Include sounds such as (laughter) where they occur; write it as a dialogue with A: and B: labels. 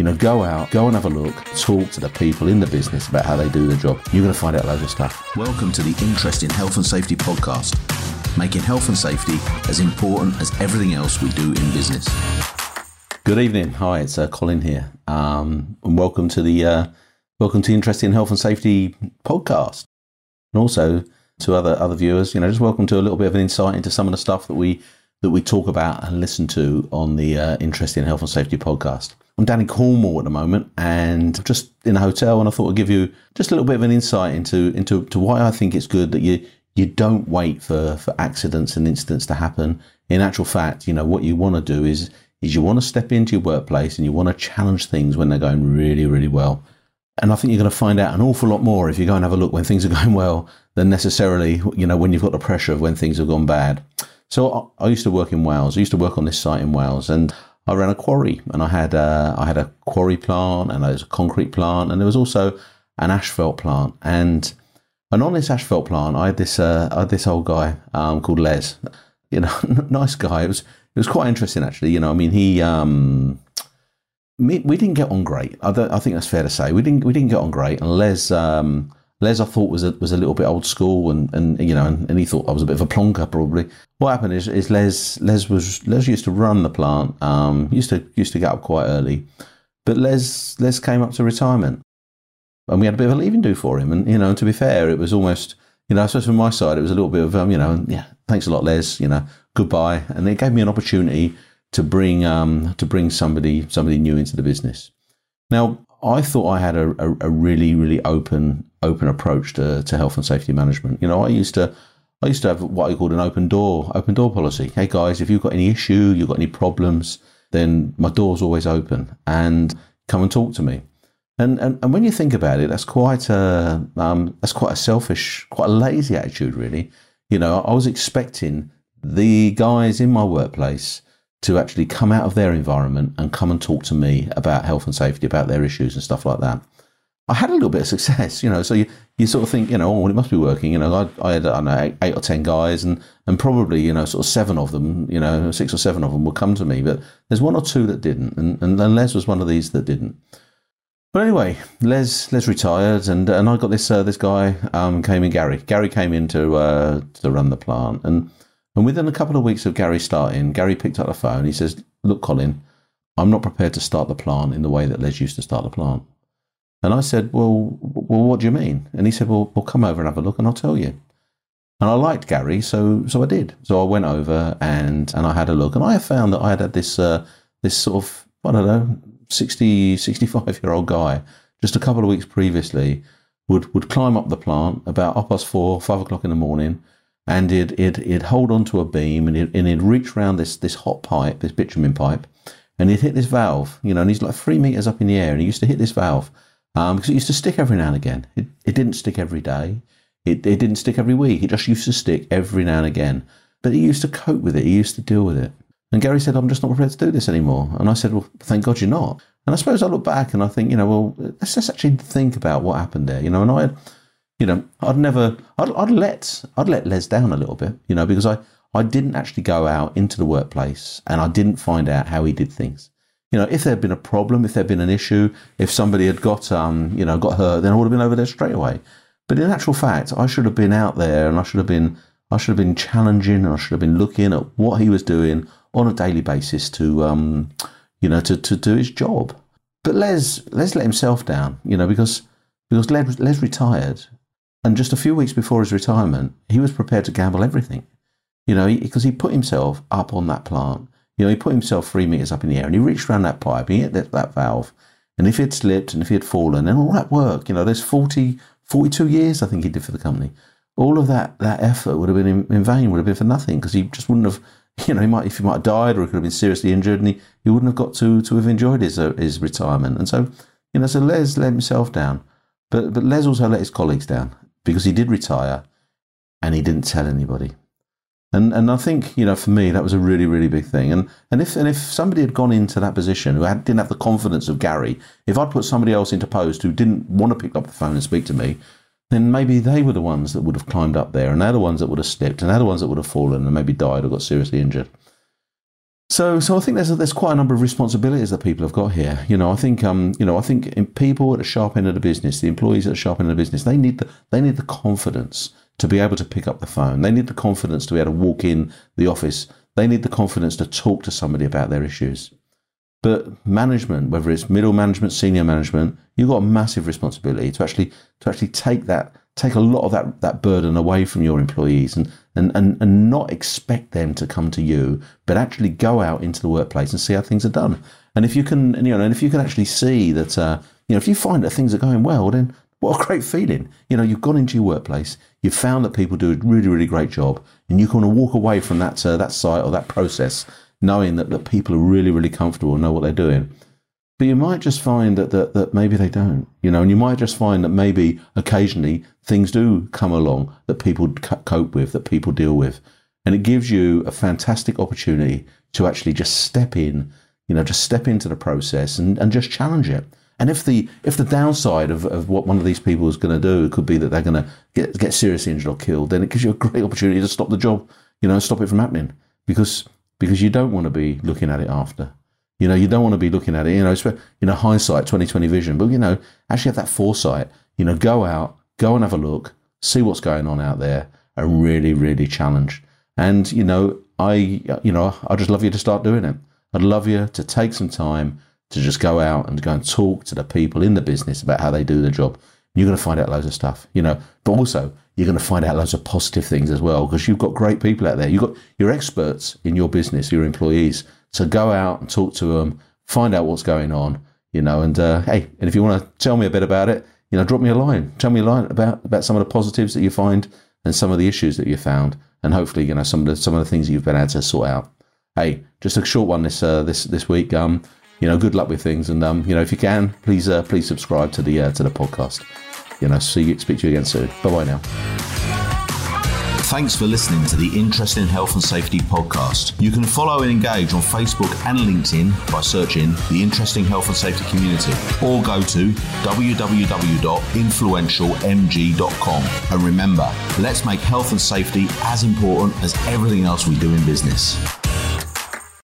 A: You know, go out, go and have a look, talk to the people in the business about how they do the job. You're going to find out loads of stuff.
B: Welcome to the Interesting Health and Safety podcast, making health and safety as important as everything else we do in business.
A: Good evening. Hi, it's uh, Colin here, um, and welcome to the uh, welcome to the Interesting Health and Safety podcast, and also to other other viewers. You know, just welcome to a little bit of an insight into some of the stuff that we that we talk about and listen to on the uh, Health and Safety podcast. I'm down in Cornwall at the moment and just in a hotel, and I thought I'd give you just a little bit of an insight into into to why I think it's good that you you don't wait for for accidents and incidents to happen. In actual fact, you know what you want to do is is you want to step into your workplace and you want to challenge things when they're going really really well. And I think you're going to find out an awful lot more if you go and have a look when things are (laughs) going well than necessarily you know when you've got the pressure of when things have gone bad. So I, I used to work in Wales. I used to work on this site in Wales, and I ran a quarry, and I had a, I had a quarry plant, and there was a concrete plant, and there was also an asphalt plant, and and on this asphalt plant, I had this uh, I had this old guy um, called Les, you know, (laughs) nice guy. It was it was quite interesting actually. You know, I mean, he um, we, we didn't get on great. I, I, think that's fair to say. We didn't we didn't get on great, and Les um, Les, I thought was a, was a little bit old school, and, and you know, and, and, he thought I was a bit of a plonker probably. What happened is, is Les Les was Les used to run the plant, um, used to used to get up quite early, but Les Les came up to retirement, and we had a bit of a leaving do for him. And you know, to be fair, it was almost you know, suppose from my side, it was a little bit of um, you know, yeah, thanks a lot, Les. You know, goodbye, and it gave me an opportunity to bring um to bring somebody somebody new into the business. Now, I thought I had a, a, a, really, really open, open approach to, to health and safety management. You know, I used to, I used to have what I called an open door, open door policy. Hey guys, if you've got any issue, you've got any problems, then my door's always open and come and talk to me. And, and, and when you think about it, that's quite a, um, that's quite a selfish, quite a lazy attitude, really. You know, I was expecting the guys in my workplace to actually come out of their environment and come and talk to me about health and safety, about their issues and stuff like that. I had a little bit of success, you know. So you, you sort of think, you know, oh, well, it must be working. You know, I, I had I know eight, or ten guys, and and probably you know sort of seven of them, you know, six or seven of them will come to me, but there's one or two that didn't, and and, and Les was one of these that didn't. But anyway, Les Les retired, and and I got this uh, this guy um, came in Gary. Gary came in to uh, to run the plant, and and within a couple of weeks of Gary starting, Gary picked up the phone. He says, Look, Colin, I'm not prepared to start the plant in the way that Les used to start the plant. And I said, Well, well, what do you mean? And he said, Well, we'll come over and have a look and I'll tell you. And I liked Gary, so so I did. So I went over and and I had a look, and I found that I had had this uh, this sort of I don't know 60, 65 year old guy just a couple of weeks previously would would climb up the plant about half past four, five o'clock in the morning, and it'd hold onto a beam and it and reach around this this hot pipe, this bitumen pipe, and he'd hit this valve, you know, and he's like three meters up in the air, and he used to hit this valve um, because it used to stick every now and again. It it didn't stick every day, it it didn't stick every week. It just used to stick every now and again. But he used to cope with it. He used to deal with it. And Gary said, "I'm just not prepared to do this anymore." And I said, "Well, thank God you're not." And I suppose I look back and I think, you know, well, let's just actually think about what happened there, you know. And I had you know, I'd never, I'd, I'd let, I'd let Les down a little bit, you know, because I, I didn't actually go out into the workplace and I didn't find out how he did things. You know, if there'd been a problem, if there'd been an issue, if somebody had got, um, you know, got hurt, then I would have been over there straight away. But in actual fact, I should have been out there and I should have been, I should have been challenging and I should have been looking at what he was doing on a daily basis to, um, you know, to, to do his job. But Les, Les let himself down, you know, because because Les, Les retired and just a few weeks before his retirement, he was prepared to gamble everything, you know, because he, he, put himself up on that plant. You know, he put himself three meters up in the air and he reached around that pipe, he hit that, that valve. And if he had slipped and if he had fallen and all that work, you know, there's 40, 42 years I think he did for the company. All of that, that effort would have been in, in vain, would have been for nothing because he just wouldn't have, (laughs) you know, he might, if he might have died or he could have been seriously injured and he, he wouldn't have got to, to have enjoyed his, uh, his retirement. And so, you know, so Les let himself down. But, but Les also let his colleagues down because he did retire and he didn't tell anybody. And and I think you know for me that was a really really big thing. And and if and if somebody had gone into that position who had, didn't have the confidence of Gary, if I'd put somebody else into post who didn't want to pick up the phone and speak to me, then maybe they were the ones that would have climbed up there, and they're the ones that would have slipped, and they're the ones that would have fallen and maybe died or got seriously injured. So, so I think there's there's quite a number of responsibilities that people have got here. You know, I think um, you know, I think in people at the sharp end of the business, the employees at the sharp end of the business, they need the they need the confidence to be able to pick up the phone. They need the confidence to be able to walk in the office. They need the confidence to talk to somebody about their issues. But management, whether it's middle management, senior management, you've got a massive responsibility to actually to actually take that take a lot of that, that burden away from your employees and, and, and, and not expect them to come to you, but actually go out into the workplace and see how things are done. And if you can, you know, and if you can actually see that, uh, you know, if you find that things are going well, then what a great feeling. You know, you've gone into your workplace, you've found that people do a really, really great job, and you can walk away from that, uh, that site or that process knowing that, that people are really, really comfortable and know what they're doing. But you might just find that, that, that maybe they don't, you know, and you might just find that maybe occasionally things do come along that people cope with, that people deal with. And it gives you a fantastic opportunity to actually just step in, you know, just step into the process and, and just challenge it. And if the if the downside of, of what one of these people is going to do could be that they're going to get get seriously injured or killed, then it gives you a great opportunity to stop the job, you know, stop it from happening because because you don't want to be looking at it after. You know, you don't want to be looking at it, you know, you know, hindsight, 2020 vision, but, you know, actually have that foresight, you know, go out, go and have a look, see what's going on out there and really, really challenge. And, you know, I, you know, I just love you to start doing it. I'd love you to take some time to just go out and go and talk to the people in the business about how they do the job. You're going to find out loads of stuff, you know, but also you're going to find out loads of positive things as well because you've got great people out there. You've got your experts in your business, your employees so go out and talk to them, find out what's going on, you know, and uh, hey, and if you want to tell me a bit about it, you know, drop me a line. Tell me a line about, about some of the positives that you find and some of the issues that you found, and hopefully, you know, some of the some of the things that you've been able to sort out. Hey, just a short one this uh, this this week. Um, you know, good luck with things, and um, you know, if you can, please uh, please subscribe to the uh, to the podcast. You know, see you, speak to you again soon. Bye bye now.
B: Thanks for listening to the Interesting Health and Safety podcast. You can follow and engage on Facebook and LinkedIn by searching the Interesting Health and Safety Community or go to www.influentialmg.com. And remember, let's make health and safety as important as everything else we do in business.